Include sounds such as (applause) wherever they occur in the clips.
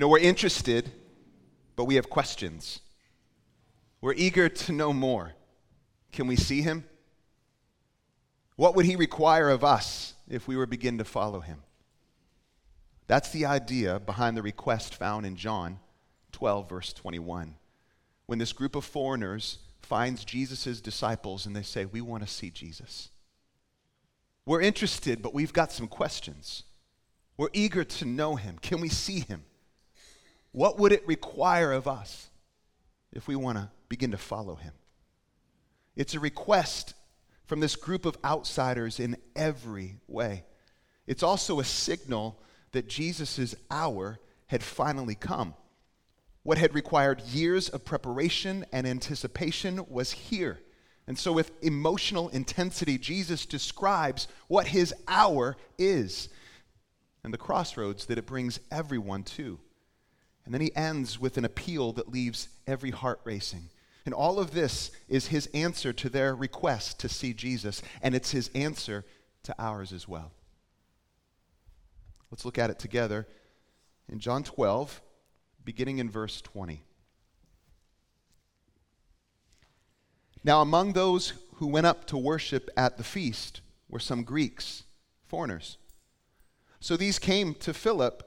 You know, we're interested, but we have questions. We're eager to know more. Can we see him? What would he require of us if we were begin to follow him? That's the idea behind the request found in John 12, verse 21. When this group of foreigners finds Jesus' disciples and they say, We want to see Jesus. We're interested, but we've got some questions. We're eager to know him. Can we see him? What would it require of us if we want to begin to follow him? It's a request from this group of outsiders in every way. It's also a signal that Jesus' hour had finally come. What had required years of preparation and anticipation was here. And so, with emotional intensity, Jesus describes what his hour is and the crossroads that it brings everyone to. And then he ends with an appeal that leaves every heart racing. And all of this is his answer to their request to see Jesus, and it's his answer to ours as well. Let's look at it together in John 12, beginning in verse 20. Now, among those who went up to worship at the feast were some Greeks, foreigners. So these came to Philip,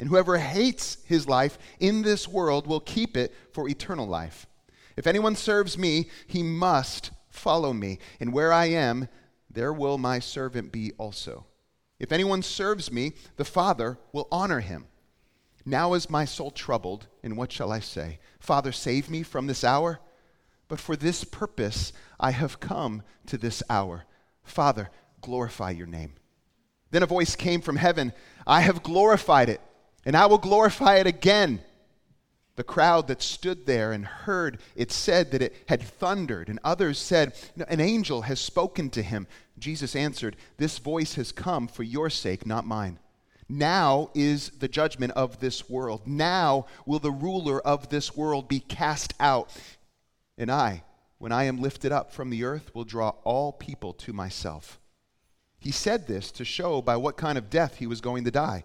and whoever hates his life in this world will keep it for eternal life. If anyone serves me, he must follow me, and where I am, there will my servant be also. If anyone serves me, the Father will honor him. Now is my soul troubled, and what shall I say? Father, save me from this hour? But for this purpose I have come to this hour. Father, glorify your name. Then a voice came from heaven I have glorified it, and I will glorify it again. The crowd that stood there and heard it said that it had thundered, and others said, An angel has spoken to him. Jesus answered, This voice has come for your sake, not mine. Now is the judgment of this world. Now will the ruler of this world be cast out. And I, when I am lifted up from the earth, will draw all people to myself. He said this to show by what kind of death he was going to die.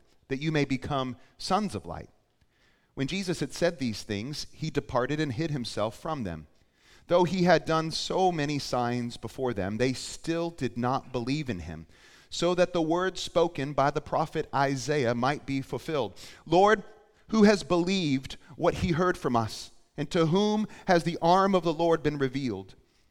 that you may become sons of light. When Jesus had said these things, he departed and hid himself from them. Though he had done so many signs before them, they still did not believe in him, so that the word spoken by the prophet Isaiah might be fulfilled Lord, who has believed what he heard from us? And to whom has the arm of the Lord been revealed?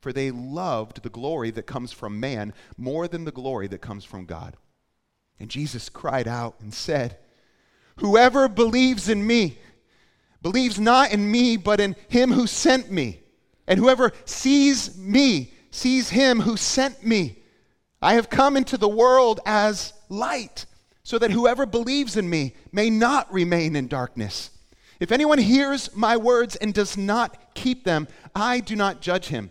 for they loved the glory that comes from man more than the glory that comes from God. And Jesus cried out and said, Whoever believes in me believes not in me, but in him who sent me. And whoever sees me sees him who sent me. I have come into the world as light, so that whoever believes in me may not remain in darkness. If anyone hears my words and does not keep them, I do not judge him.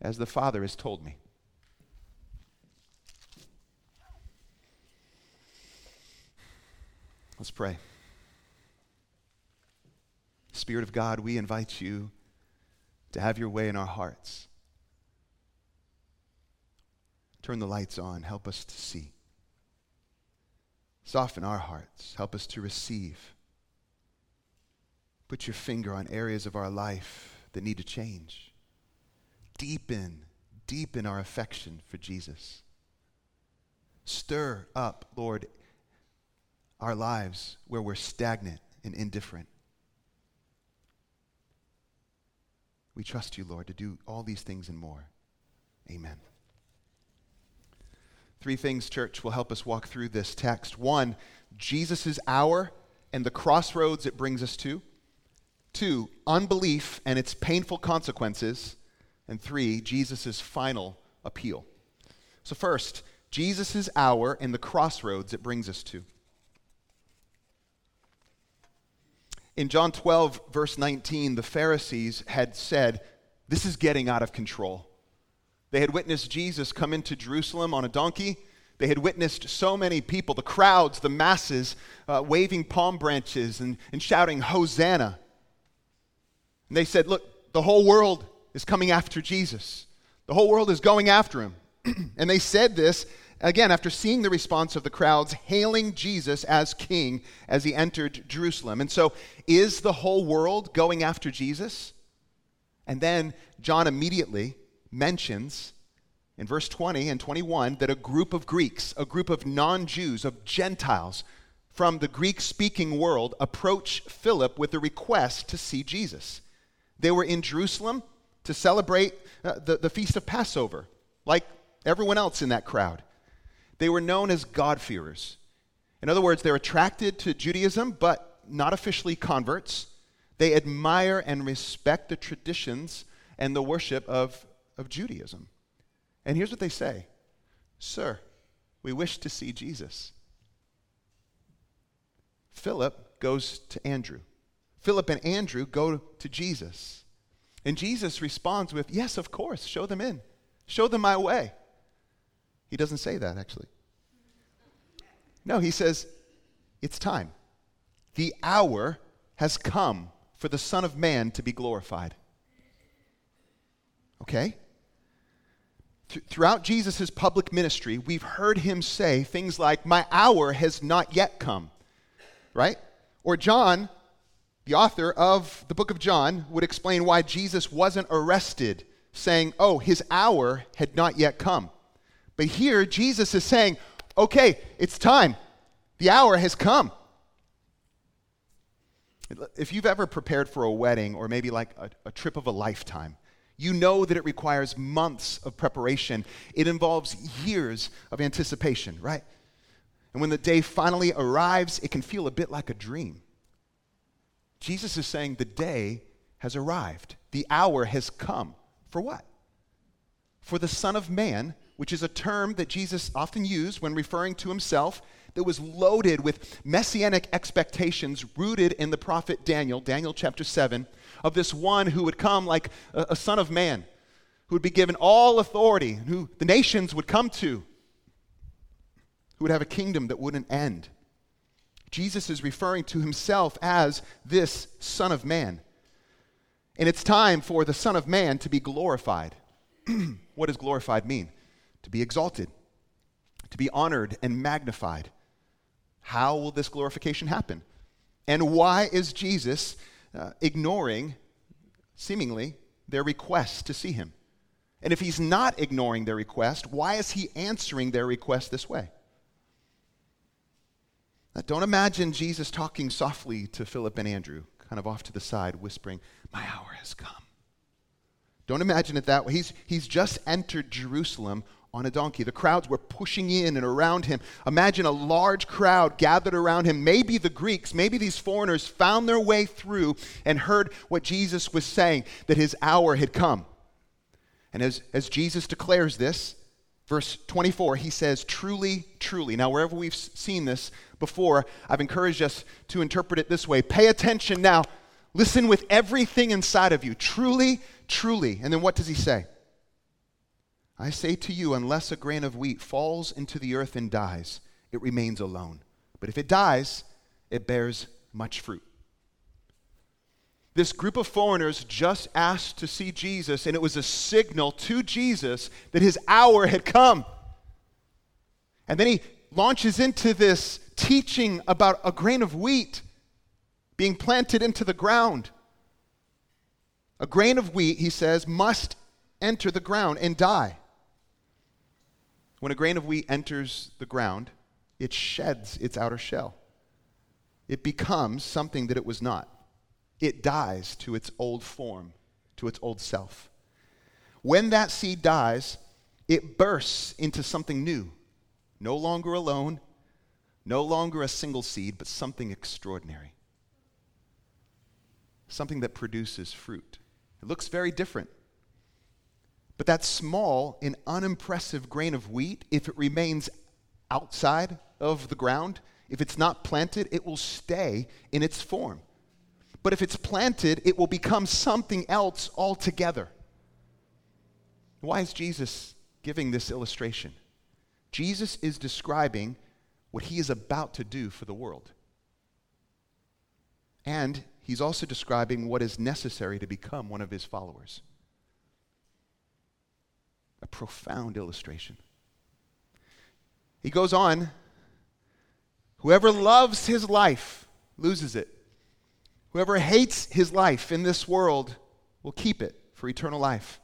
as the Father has told me. Let's pray. Spirit of God, we invite you to have your way in our hearts. Turn the lights on. Help us to see. Soften our hearts. Help us to receive. Put your finger on areas of our life that need to change. Deepen, deepen our affection for Jesus. Stir up, Lord, our lives where we're stagnant and indifferent. We trust you, Lord, to do all these things and more. Amen. Three things, church, will help us walk through this text. One, Jesus' hour and the crossroads it brings us to. Two, unbelief and its painful consequences. And three, Jesus' final appeal. So, first, Jesus' hour and the crossroads it brings us to. In John 12, verse 19, the Pharisees had said, This is getting out of control. They had witnessed Jesus come into Jerusalem on a donkey. They had witnessed so many people, the crowds, the masses, uh, waving palm branches and, and shouting, Hosanna. And they said, Look, the whole world is coming after Jesus. The whole world is going after him. (clears throat) and they said this Again, after seeing the response of the crowds hailing Jesus as king as he entered Jerusalem. And so, is the whole world going after Jesus? And then John immediately mentions in verse 20 and 21 that a group of Greeks, a group of non Jews, of Gentiles from the Greek speaking world, approach Philip with a request to see Jesus. They were in Jerusalem to celebrate uh, the, the feast of Passover, like everyone else in that crowd. They were known as God-fearers. In other words, they're attracted to Judaism, but not officially converts. They admire and respect the traditions and the worship of, of Judaism. And here's what they say Sir, we wish to see Jesus. Philip goes to Andrew. Philip and Andrew go to Jesus. And Jesus responds with, Yes, of course, show them in. Show them my way. He doesn't say that, actually. No, he says, It's time. The hour has come for the Son of Man to be glorified. Okay? Th- throughout Jesus' public ministry, we've heard him say things like, My hour has not yet come. Right? Or John, the author of the book of John, would explain why Jesus wasn't arrested, saying, Oh, his hour had not yet come. But here, Jesus is saying, okay, it's time. The hour has come. If you've ever prepared for a wedding or maybe like a, a, trip of a lifetime, you know that it requires months of preparation. It involves years of anticipation, right? And when the day finally arrives, it can feel a bit like a dream. Jesus is saying the day has arrived, the hour has come. For what? For the Son of Man which is a term that Jesus often used when referring to himself that was loaded with messianic expectations rooted in the prophet Daniel, Daniel chapter 7, of this one who would come like a, a son of man, who would be given all authority, who the nations would come to, who would have a kingdom that wouldn't end. Jesus is referring to himself as this Son of Man. And it's time for the Son of Man to be glorified. (clears throat) what does glorified mean? to be exalted, to be honored and magnified. How will this glorification happen? And why is Jesus uh, ignoring, seemingly, their request to see him? And if he's not ignoring their request, why is he answering their request this way? Now, don't imagine Jesus talking softly to Philip and Andrew, kind of off to the side, whispering, My hour has come. Don't imagine it that way. He's, he's just entered Jerusalem on a donkey. The crowds were pushing in and around him. Imagine a large crowd gathered around him. Maybe the Greeks, maybe these foreigners found their way through and heard what Jesus was saying, that his hour had come. And as, as Jesus declares this, verse 24, he says, Truly, truly. Now, wherever we've seen this before, I've encouraged us to interpret it this way Pay attention now. Listen with everything inside of you. Truly, truly. And then what does he say? I say to you, unless a grain of wheat falls into the earth and dies, it remains alone. But if it dies, it bears much fruit. This group of foreigners just asked to see Jesus, and it was a signal to Jesus that his hour had come. And then he launches into this teaching about a grain of wheat being planted into the ground. A grain of wheat, he says, must enter the ground and die. When a grain of wheat enters the ground, it sheds its outer shell. It becomes something that it was not. It dies to its old form, to its old self. When that seed dies, it bursts into something new. No longer alone, no longer a single seed, but something extraordinary. Something that produces fruit. It looks very different but that small and unimpressive grain of wheat, if it remains outside of the ground, if it's not planted, it will stay in its form. But if it's planted, it will become something else altogether. Why is Jesus giving this illustration? Jesus is describing what he is about to do for the world. And he's also describing what is necessary to become one of his followers a profound illustration. He goes on Whoever loves his life loses it. Whoever hates his life in this world will keep it for eternal life.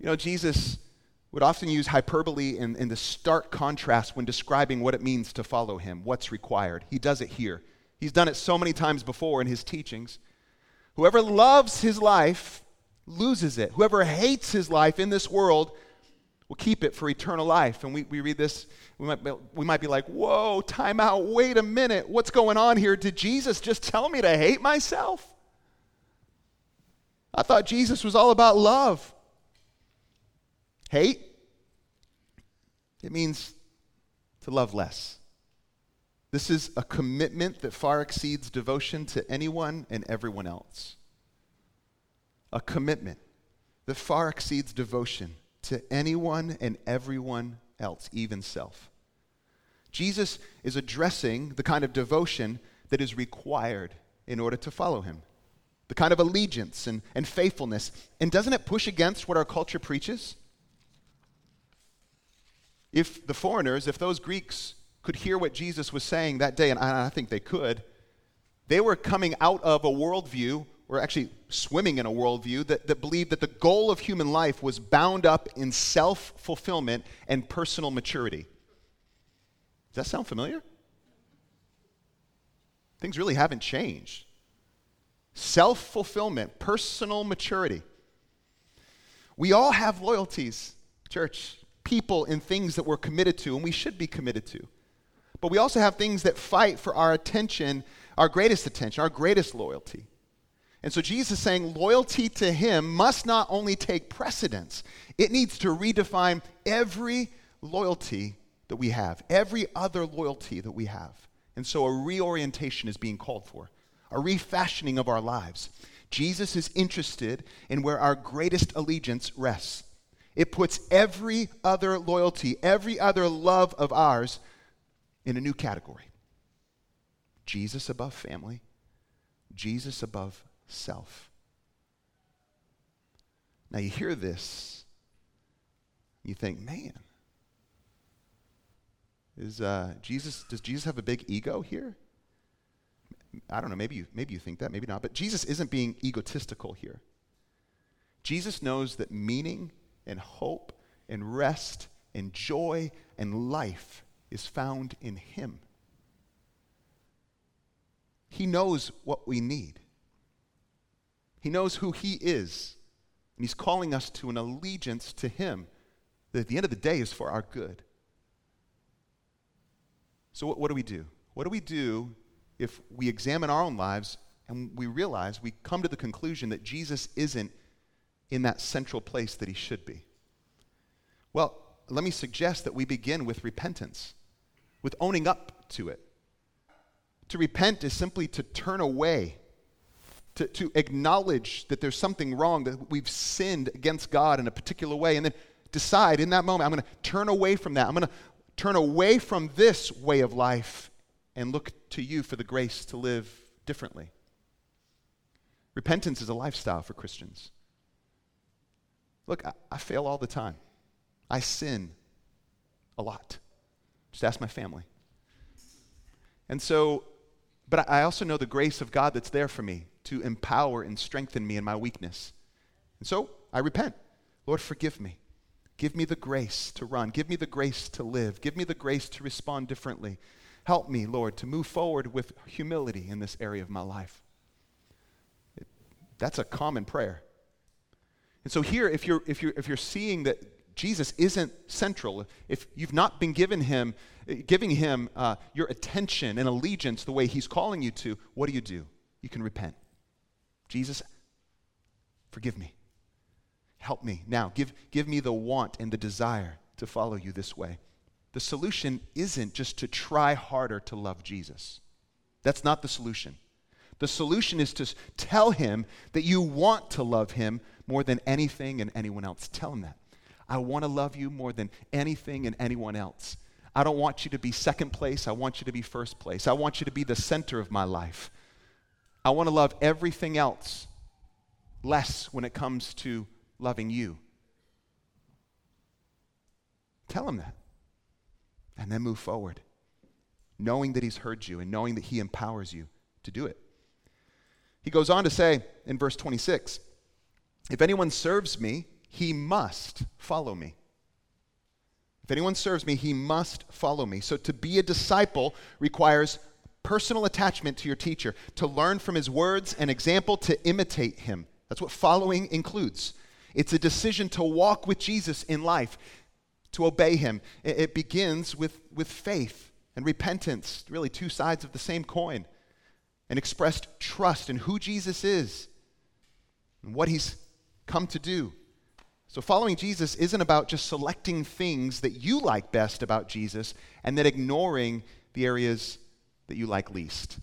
You know, Jesus would often use hyperbole in, in the stark contrast when describing what it means to follow him, what's required. He does it here. He's done it so many times before in his teachings. Whoever loves his life loses it. Whoever hates his life in this world will keep it for eternal life. And we, we read this, we might, be, we might be like, whoa, time out, wait a minute, what's going on here? Did Jesus just tell me to hate myself? I thought Jesus was all about love. Hate? It means to love less. This is a commitment that far exceeds devotion to anyone and everyone else a commitment that far exceeds devotion to anyone and everyone else, even self. Jesus is addressing the kind of devotion that is required in order to follow him, the kind of allegiance and, and faithfulness. And doesn't it push against what our culture preaches? If the foreigners, if those Greeks could hear what Jesus was saying that day, and I, I think they could, they were coming out of a worldview we're actually swimming in a worldview that, that believed that the goal of human life was bound up in self fulfillment and personal maturity. Does that sound familiar? Things really haven't changed. Self fulfillment, personal maturity. We all have loyalties, church, people and things that we're committed to and we should be committed to. But we also have things that fight for our attention, our greatest attention, our greatest loyalty. And so Jesus is saying loyalty to him must not only take precedence, it needs to redefine every loyalty that we have, every other loyalty that we have. And so a reorientation is being called for, a refashioning of our lives. Jesus is interested in where our greatest allegiance rests. It puts every other loyalty, every other love of ours in a new category. Jesus above family, Jesus above self. Now you hear this, you think, man, is uh, Jesus? Does Jesus have a big ego here? I don't know. Maybe you, maybe you think that, maybe not. But Jesus isn't being egotistical here. Jesus knows that meaning and hope and rest and joy and life is found in Him. He knows what we need. He knows who He is. And He's calling us to an allegiance to Him that at the end of the day is for our good. So, what, what do we do? What do we do if we examine our own lives and we realize we come to the conclusion that Jesus isn't in that central place that he should be? Well, let me suggest that we begin with repentance, with owning up to it. To repent is simply to turn away, to, to acknowledge that there's something wrong, that we've sinned against God in a particular way, and then decide in that moment, I'm going to turn away from that. I'm going to turn away from this way of life and look to you for the grace to live differently. Repentance is a lifestyle for Christians. Look, I, I fail all the time. I sin a lot. Just ask my family. And so, but I also know the grace of God that's there for me to empower and strengthen me in my weakness. And so I repent. Lord, forgive me. Give me the grace to run. Give me the grace to live. Give me the grace to respond differently. Help me, Lord, to move forward with humility in this area of my life. It, that's a common prayer. And so here, if you're, if, you're, if you're seeing that Jesus isn't central, if you've not been given him, giving him uh, your attention and allegiance the way he's calling you to, what do you do? You can repent. Jesus, forgive me. Help me. Now, give, give me the want and the desire to follow you this way. The solution isn't just to try harder to love Jesus. That's not the solution. The solution is to tell him that you want to love him more than anything and anyone else. Tell him that. I want to love you more than anything and anyone else. I don't want you to be second place. I want you to be first place. I want you to be the center of my life. I want to love everything else less when it comes to loving you. Tell him that. And then move forward, knowing that he's heard you and knowing that he empowers you to do it. He goes on to say in verse 26 If anyone serves me, he must follow me. If anyone serves me, he must follow me. So to be a disciple requires personal attachment to your teacher, to learn from his words and example, to imitate him. That's what following includes. It's a decision to walk with Jesus in life, to obey him. It, begins with, with faith and repentance, really two sides of the same coin, and expressed trust in who Jesus is and what he's come to do. So, following Jesus isn't about just selecting things that you like best about Jesus and then ignoring the areas that you like least.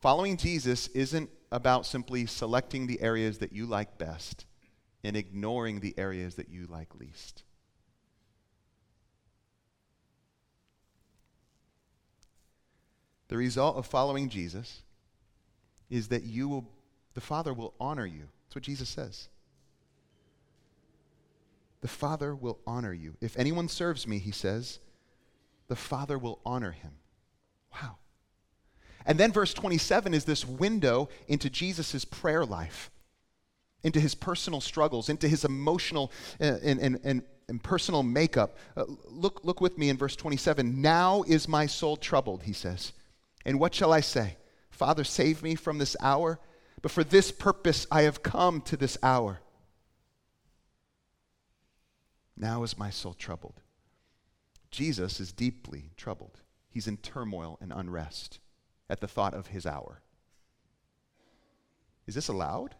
Following Jesus isn't about simply selecting the areas that you like best and ignoring the areas that you like least. The result of following Jesus is that you will, the Father will honor you that's what Jesus says. The Father will honor you. If anyone serves me, he says, the Father will honor him. Wow. And then verse 27 is this window into Jesus' prayer life, into his personal struggles, into his emotional uh, and, and, and, and personal makeup. Uh, look, look with me in verse 27. Now is my soul troubled, he says. And what shall I say? Father, save me from this hour. But for this purpose I have come to this hour. Now is my soul troubled. Jesus is deeply troubled. He's in turmoil and unrest at the thought of his hour. Is this allowed?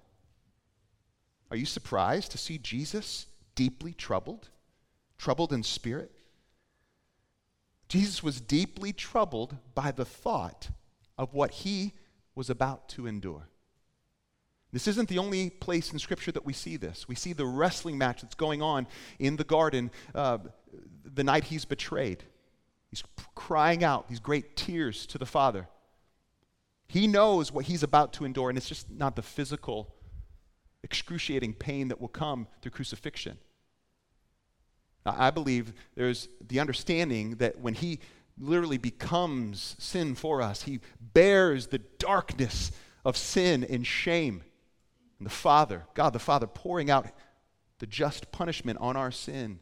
Are you surprised to see Jesus deeply troubled? Troubled in spirit? Jesus was deeply troubled by the thought of what he was about to endure. This isn't the only place in Scripture that we see this. We see the wrestling match that's going on in the garden uh, the night he's betrayed. He's crying out these great tears to the Father. He knows what he's about to endure, and it's just not the physical, excruciating pain that will come through crucifixion. Now, I believe there's the understanding that when he literally becomes sin for us, he bears the darkness of sin and shame and the Father, God the Father, pouring out the just punishment on our sin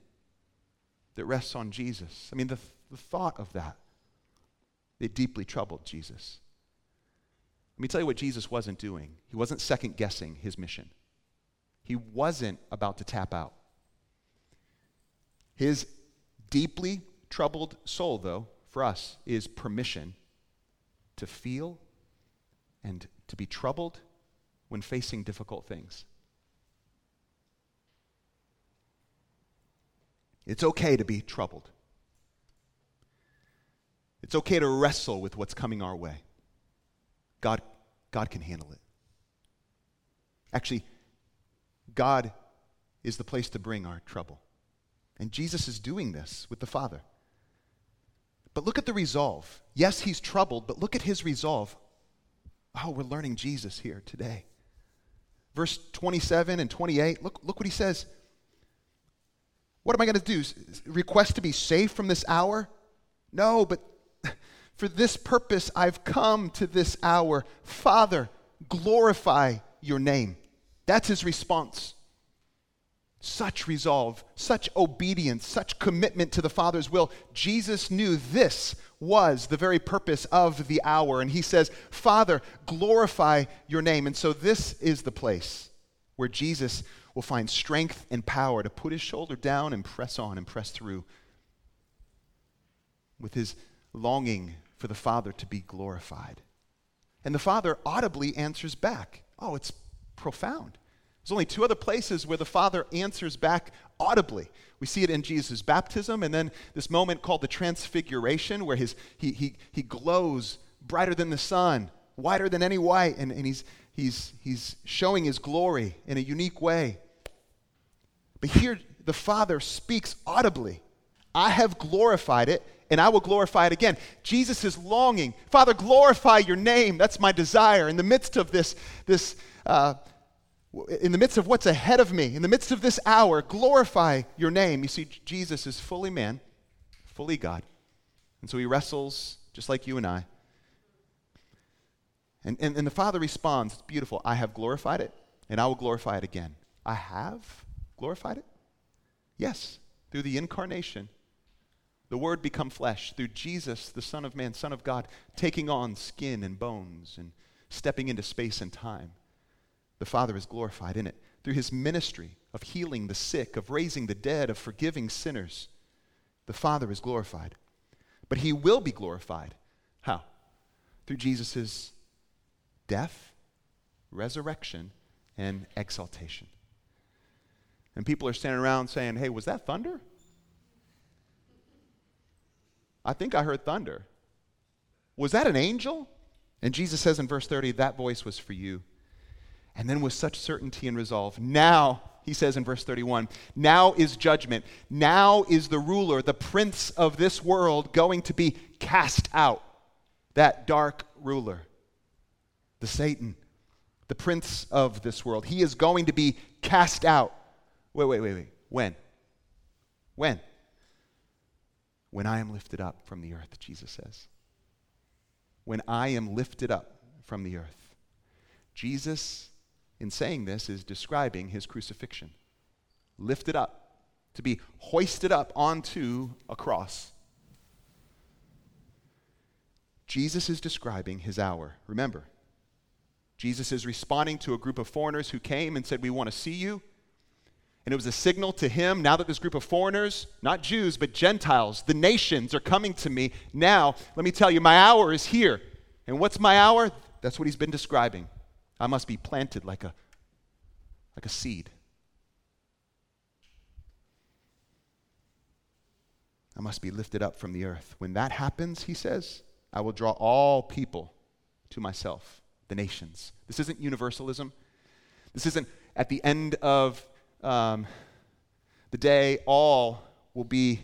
that rests on Jesus. I mean, the, the thought of that, it deeply troubled Jesus. Let me tell you what Jesus wasn't doing. He wasn't second guessing his mission. He wasn't about to tap out. His deeply troubled soul, though, for us, is permission to feel and to be troubled when facing difficult things. It's okay to be troubled. It's okay to wrestle with what's coming our way. God, God can handle it. Actually, God is the place to bring our trouble. And Jesus is doing this with the Father. But look at the resolve. Yes, he's troubled, but look at his resolve. Oh, we're learning Jesus here today. Verse 27 and 28, look, look what he says. What am I going to do? Request to be safe from this hour? No, but (laughs) for this purpose I've come to this hour. Father, glorify your name. That's his response. Such resolve, such obedience, such commitment to the Father's will. Jesus knew this was the very purpose of the hour. And he says, Father, glorify your name. And so this is the place where Jesus will find strength and power to put his shoulder down and press on and press through with his longing for the Father to be glorified. And the Father audibly answers back. Oh, it's profound. There's only two other places where the Father answers back audibly. We see it in Jesus' baptism, and then this moment called the Transfiguration, where his, he, he, he glows brighter than the sun, whiter than any white, and, and he's, he's, he's showing his glory in a unique way. But here, the Father speaks audibly I have glorified it, and I will glorify it again. Jesus is longing. Father, glorify your name. That's my desire. In the midst of this, this uh, in the midst of what's ahead of me, in the midst of this hour, glorify your name. You see, Jesus is fully man, fully God. And so he wrestles just like you and I. And, and, and the Father responds, It's beautiful. I have glorified it, and I will glorify it again. I have glorified it? Yes, through the incarnation the Word become flesh through Jesus, the Son of Man, Son of God, taking on skin and bones and stepping into space and time. The Father is glorified in it. Through his ministry of healing the sick, of raising the dead, of forgiving sinners, the Father is glorified. But he will be glorified. How? Through Jesus' death, resurrection, and exaltation. And people are standing around saying, hey, was that thunder? I think I heard thunder. Was that an angel? And Jesus says in verse 30, that voice was for you. And then with such certainty and resolve, now, he says in verse 31, now is judgment. Now is the ruler, the prince of this world, going to be cast out. That dark ruler, the Satan, the prince of this world. He is going to be cast out. Wait, wait, wait, wait. When? When? When I am lifted up from the earth, Jesus says. When I am lifted up from the earth. Jesus, in saying this, is describing his crucifixion. Lifted up, to be hoisted up onto a cross. Jesus is describing his hour. Remember, Jesus is responding to a group of foreigners who came and said, We want to see you. And it was a signal to him now that this group of foreigners, not Jews, but Gentiles, the nations are coming to me. Now, let me tell you, my hour is here. And what's my hour? That's what he's been describing. I must be planted like a, like a seed. I must be lifted up from the earth. When that happens, he says, I will draw all people to myself, the nations. This isn't universalism. This isn't at the end of um, the day all will be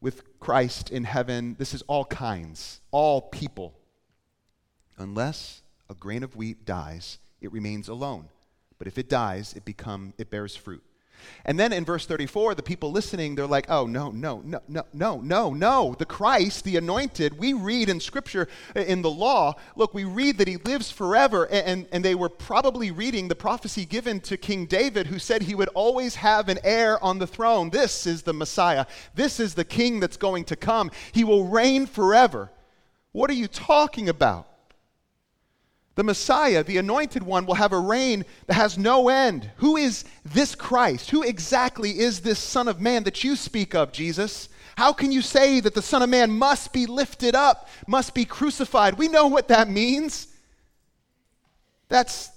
with Christ in heaven. This is all kinds, all people. Unless a grain of wheat dies, it remains alone. But if it dies, it become it bears fruit. And then in verse 34, the people listening, they're like, oh, no, no, no, no, no, no, no. The Christ, the anointed, we read in Scripture, in the law, look, we read that he lives forever. And, and they were probably reading the prophecy given to King David, who said he would always have an heir on the throne. This is the Messiah. This is the king that's going to come. He will reign forever. What are you talking about? The Messiah, the anointed one, will have a reign that has no end. Who is this Christ? Who exactly is this Son of Man that you speak of, Jesus? How can you say that the Son of Man must be lifted up, must be crucified? We know what that means. That's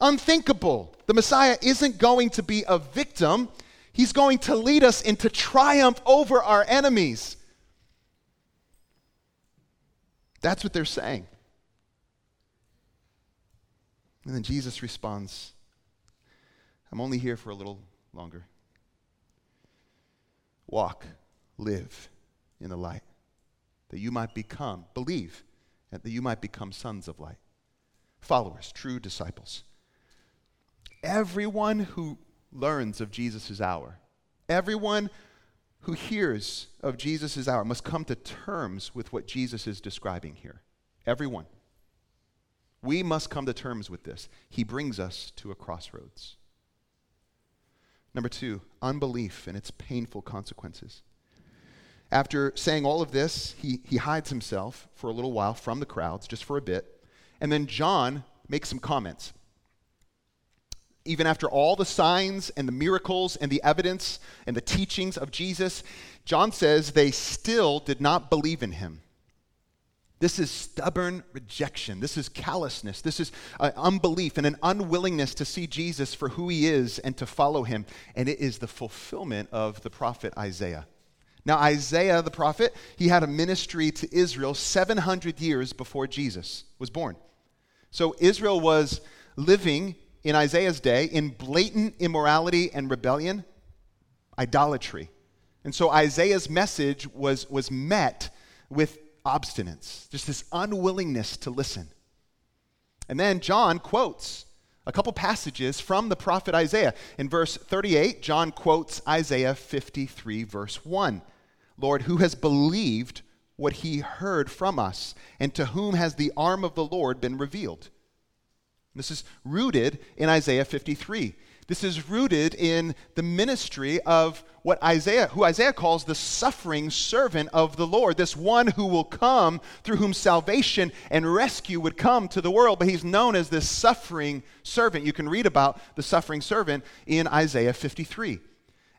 unthinkable. The Messiah isn't going to be a victim, he's going to lead us into triumph over our enemies. That's what they're saying. And then Jesus responds, I'm only here for a little longer. Walk, live in the light, that you might become, believe, and that you might become sons of light, followers, true disciples. Everyone who learns of Jesus' hour, everyone who hears of Jesus' hour must come to terms with what Jesus is describing here. Everyone. We must come to terms with this. He brings us to a crossroads. Number two, unbelief and its painful consequences. After saying all of this, he, he hides himself for a little while from the crowds, just for a bit. And then John makes some comments. Even after all the signs and the miracles and the evidence and the teachings of Jesus, John says they still did not believe in him. This is stubborn rejection. This is callousness. This is uh, unbelief and an unwillingness to see Jesus for who he is and to follow him. And it is the fulfillment of the prophet Isaiah. Now, Isaiah the prophet, he had a ministry to Israel 700 years before Jesus was born. So Israel was living in Isaiah's day in blatant immorality and rebellion, idolatry. And so Isaiah's message was, was met with obstinance, just this unwillingness to listen. And then John quotes a couple passages from the prophet Isaiah. In verse 38, John quotes Isaiah 53, verse 1. Lord, who has believed what he heard from us, and to whom has the arm of the Lord been revealed? This is rooted in Isaiah 53. This is rooted in the ministry of what Isaiah, who Isaiah calls the suffering servant of the Lord, this one who will come through whom salvation and rescue would come to the world, but he's known as this suffering servant. You can read about the suffering servant in Isaiah 53.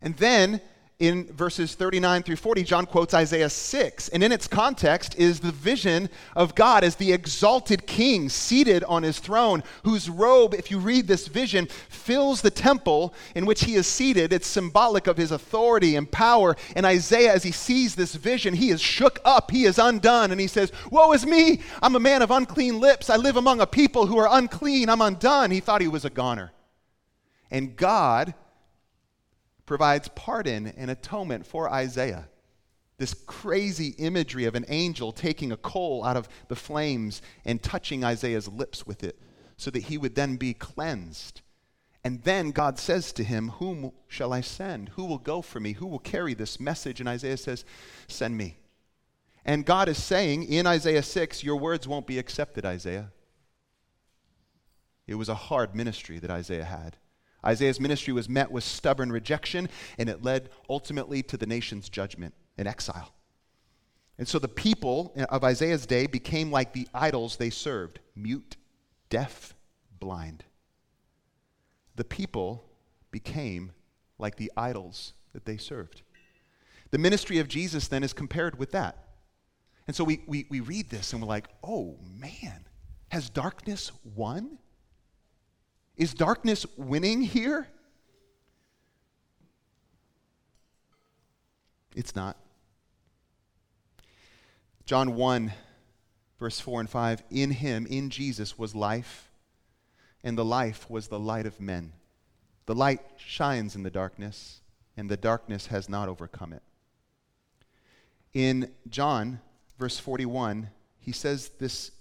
And then in verses 39 through 40, John quotes Isaiah 6. And in its context is the vision of God as the exalted king seated on his throne, whose robe, if you read this vision, fills the temple in which he is seated. It's symbolic of his authority and power. And Isaiah, as he sees this vision, he is shook up, he is undone, and he says, Woe is me! I'm a man of unclean lips. I live among a people who are unclean. I'm undone. He thought he was a goner. And God, provides pardon and atonement for Isaiah. This crazy imagery of an angel taking a coal out of the flames and touching Isaiah's lips with it so that he would then be cleansed. And then God says to him, Whom shall I send? Who will go for me? Who will carry this message? And Isaiah says, Send me. And God is saying in Isaiah 6, Your words won't be accepted, Isaiah. It was a hard ministry that Isaiah had. Isaiah's ministry was met with stubborn rejection, and it led ultimately to the nation's judgment and exile. And so the people of Isaiah's day became like the idols they served mute, deaf, blind. The people became like the idols that they served. The ministry of Jesus then is compared with that. And so we, we, we read this and we're like, oh man, has darkness won? Is darkness winning here? It's not. John 1, verse 4 and 5 In him, in Jesus, was life, and the life was the light of men. The light shines in the darkness, and the darkness has not overcome it. In John, verse 41, he says this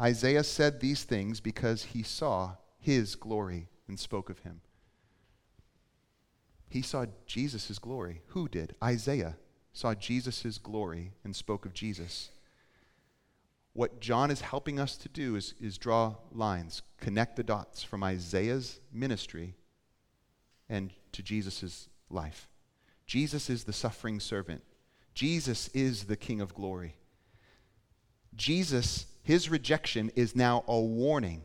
Isaiah said these things because he saw his glory and spoke of him. He saw Jesus' glory. Who did? Isaiah saw Jesus' glory and spoke of Jesus. What John is helping us to do is, is draw lines, connect the dots from Isaiah's ministry and to Jesus' life. Jesus is the suffering servant. Jesus is the King of glory. Jesus his rejection is now a warning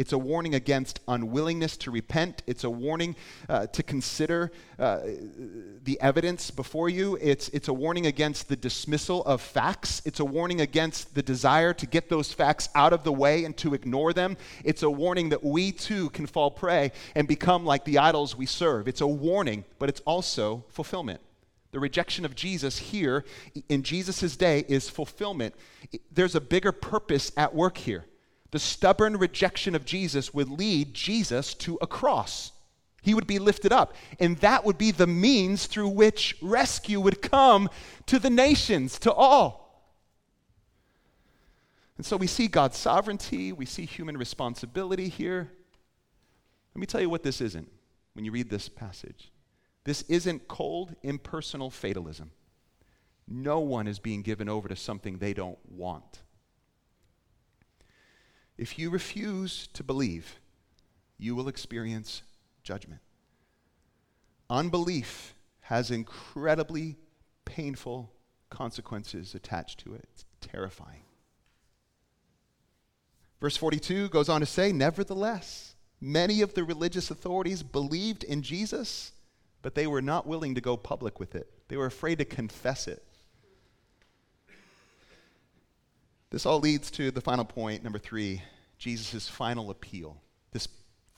it's a warning against unwillingness to repent. It's a warning uh, to consider uh, the evidence before you. It's, it's a warning against the dismissal of facts. It's a warning against the desire to get those facts out of the way and to ignore them. It's a warning that we too can fall prey and become like the idols we serve. It's a warning, but it's also fulfillment. The rejection of Jesus here in Jesus' day is fulfillment. There's a bigger purpose at work here the stubborn rejection of Jesus would lead Jesus to a cross. He would be lifted up. And that would be the means through which rescue would come to the nations, to all. And so we see God's sovereignty, we see human responsibility here. Let me tell you what this isn't when you read this passage. This isn't cold, impersonal fatalism. No one is being given over to something they don't want. If you refuse to believe, you will experience judgment. Unbelief has incredibly painful consequences attached to it. It's terrifying. Verse 42 goes on to say, Nevertheless, many of the religious authorities believed in Jesus, but they were not willing to go public with it. They were afraid to confess it. This all leads to the final point, number three Jesus' final appeal, this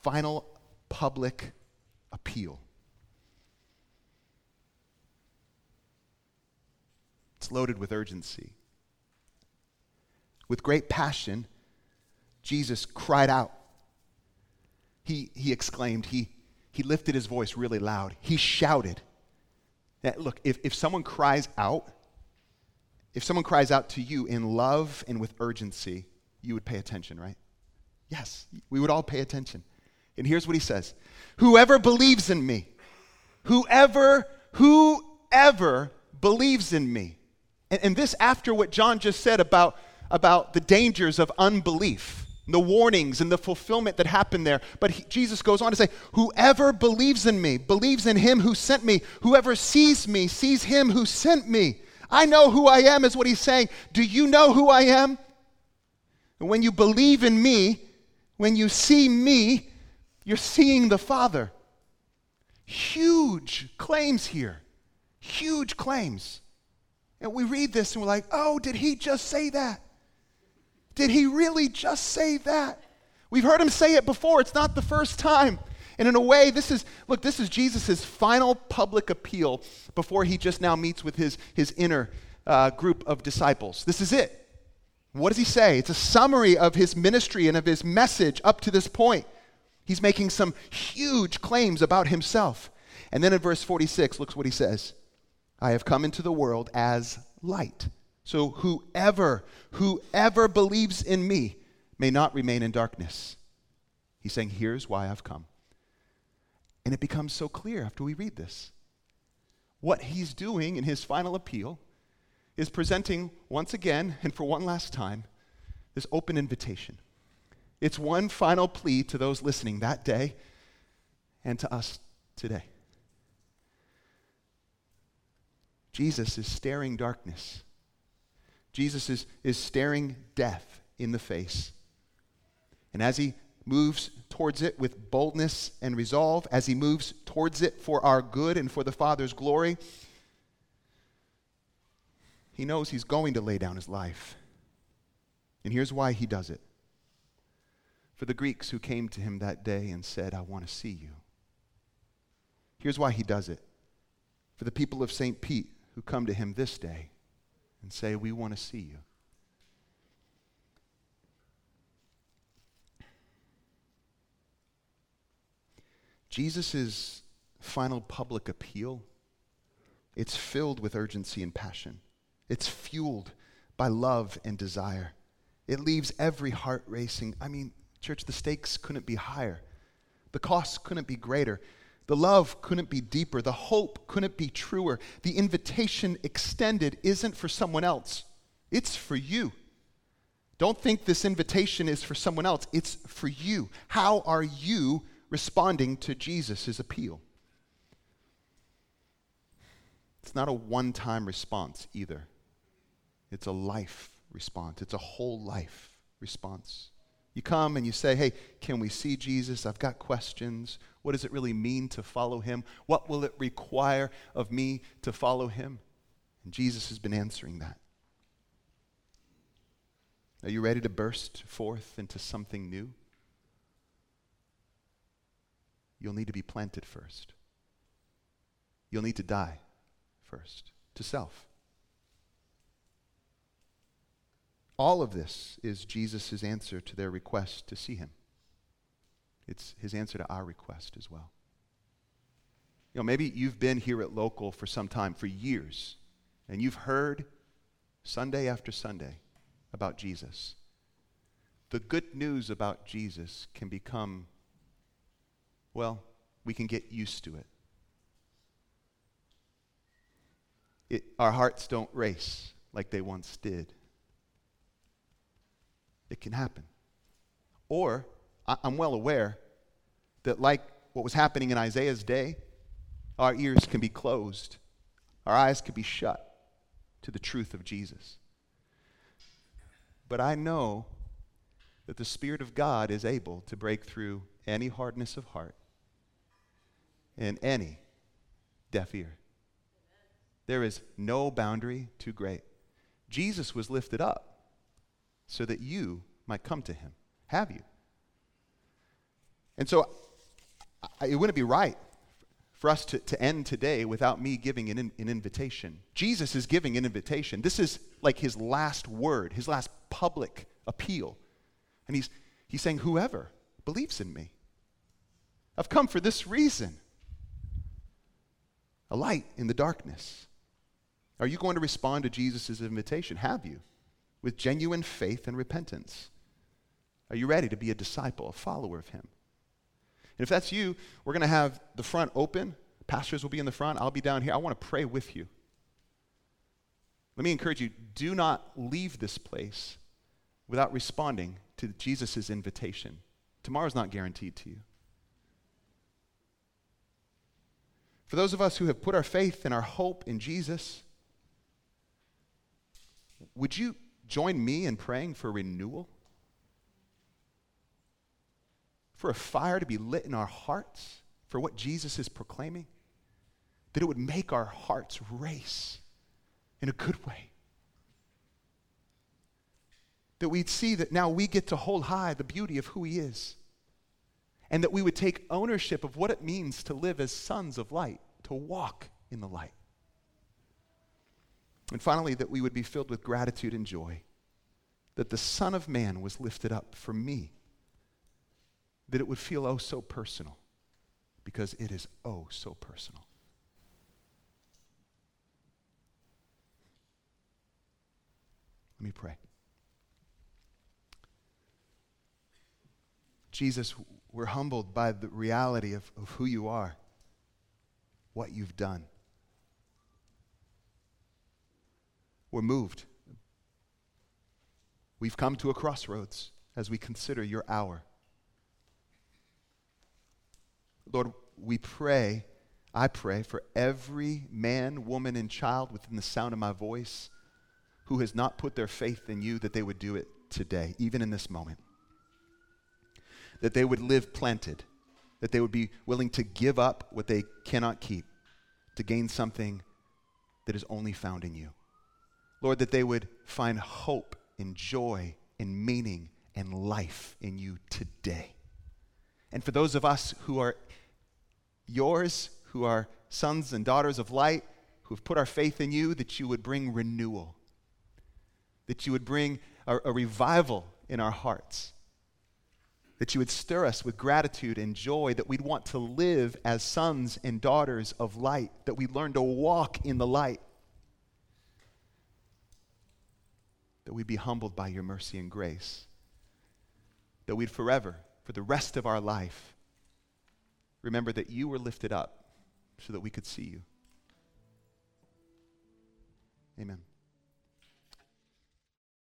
final public appeal. It's loaded with urgency. With great passion, Jesus cried out. He, he exclaimed, he, he lifted his voice really loud. He shouted. That, look, if, if someone cries out, if someone cries out to you in love and with urgency, you would pay attention, right? Yes, we would all pay attention. And here's what he says Whoever believes in me, whoever, whoever believes in me. And, and this after what John just said about, about the dangers of unbelief, the warnings and the fulfillment that happened there. But he, Jesus goes on to say, Whoever believes in me, believes in him who sent me. Whoever sees me, sees him who sent me. I know who I am, is what he's saying. Do you know who I am? And when you believe in me, when you see me, you're seeing the Father. Huge claims here. Huge claims. And we read this and we're like, oh, did he just say that? Did he really just say that? We've heard him say it before. It's not the first time. And in a way, this is, look, this is Jesus' final public appeal before he just now meets with his, his inner uh, group of disciples. This is it. What does he say? It's a summary of his ministry and of his message up to this point. He's making some huge claims about himself. And then in verse 46, looks what he says I have come into the world as light. So whoever, whoever believes in me may not remain in darkness. He's saying, Here's why I've come. And it becomes so clear after we read this. What he's doing in his final appeal is presenting once again and for one last time this open invitation. It's one final plea to those listening that day and to us today. Jesus is staring darkness. Jesus is, is staring death in the face. And as he moves towards it with boldness and resolve, as he moves towards it for our good and for the Father's glory, he knows he's going to lay down his life. And here's why he does it. For the Greeks who came to him that day and said, I want to see you. Here's why he does it. For the people of St. Pete who come to him this day and say, We want to see you. Jesus' final public appeal, it's filled with urgency and passion. It's fueled by love and desire. It leaves every heart racing. I mean, church, the stakes couldn't be higher. The costs couldn't be greater. The love couldn't be deeper. The hope couldn't be truer. The invitation extended isn't for someone else, it's for you. Don't think this invitation is for someone else, it's for you. How are you responding to Jesus' appeal? It's not a one time response either. It's a life response, it's a whole life response. You come and you say, Hey, can we see Jesus? I've got questions. What does it really mean to follow him? What will it require of me to follow him? And Jesus has been answering that. Are you ready to burst forth into something new? You'll need to be planted first. You'll need to die first to self. All of this is Jesus' answer to their request to see him. It's his answer to our request as well. You know, maybe you've been here at local for some time, for years, and you've heard Sunday after Sunday about Jesus. The good news about Jesus can become, well, we can get used to it. it our hearts don't race like they once did. It can happen. Or, I'm well aware that, like what was happening in Isaiah's day, our ears can be closed, our eyes can be shut to the truth of Jesus. But I know that the Spirit of God is able to break through any hardness of heart and any deaf ear. There is no boundary too great. Jesus was lifted up so that you might come to him. Have you? And so I, it wouldn't be right for us to, to end today without me giving an, an invitation. Jesus is giving an invitation. This is like his last word, his last public appeal. And he's, he's saying, Whoever believes in me, I've come for this reason a light in the darkness. Are you going to respond to Jesus' invitation? Have you? With genuine faith and repentance. Are you ready to be a disciple, a follower of Him? And if that's you, we're going to have the front open. Pastors will be in the front. I'll be down here. I want to pray with you. Let me encourage you do not leave this place without responding to Jesus' invitation. Tomorrow's not guaranteed to you. For those of us who have put our faith and our hope in Jesus, would you join me in praying for renewal? For a fire to be lit in our hearts for what Jesus is proclaiming? That it would make our hearts race in a good way. That we'd see that now we get to hold high the beauty of who He is. And that we would take ownership of what it means to live as sons of light, to walk in the light. And finally, that we would be filled with gratitude and joy that the Son of Man was lifted up for me, that it would feel oh so personal, because it is oh so personal. Let me pray. Jesus, we're humbled by the reality of, of who you are, what you've done. We're moved. We've come to a crossroads as we consider your hour. Lord, we pray, I pray for every man, woman, and child within the sound of my voice who has not put their faith in you that they would do it today, even in this moment. That they would live planted, that they would be willing to give up what they cannot keep to gain something that is only found in you. Lord, that they would find hope and joy and meaning and life in you today. And for those of us who are yours, who are sons and daughters of light, who have put our faith in you, that you would bring renewal, that you would bring a, a revival in our hearts, that you would stir us with gratitude and joy, that we'd want to live as sons and daughters of light, that we'd learn to walk in the light that we'd be humbled by your mercy and grace, that we'd forever, for the rest of our life, remember that you were lifted up so that we could see you. Amen.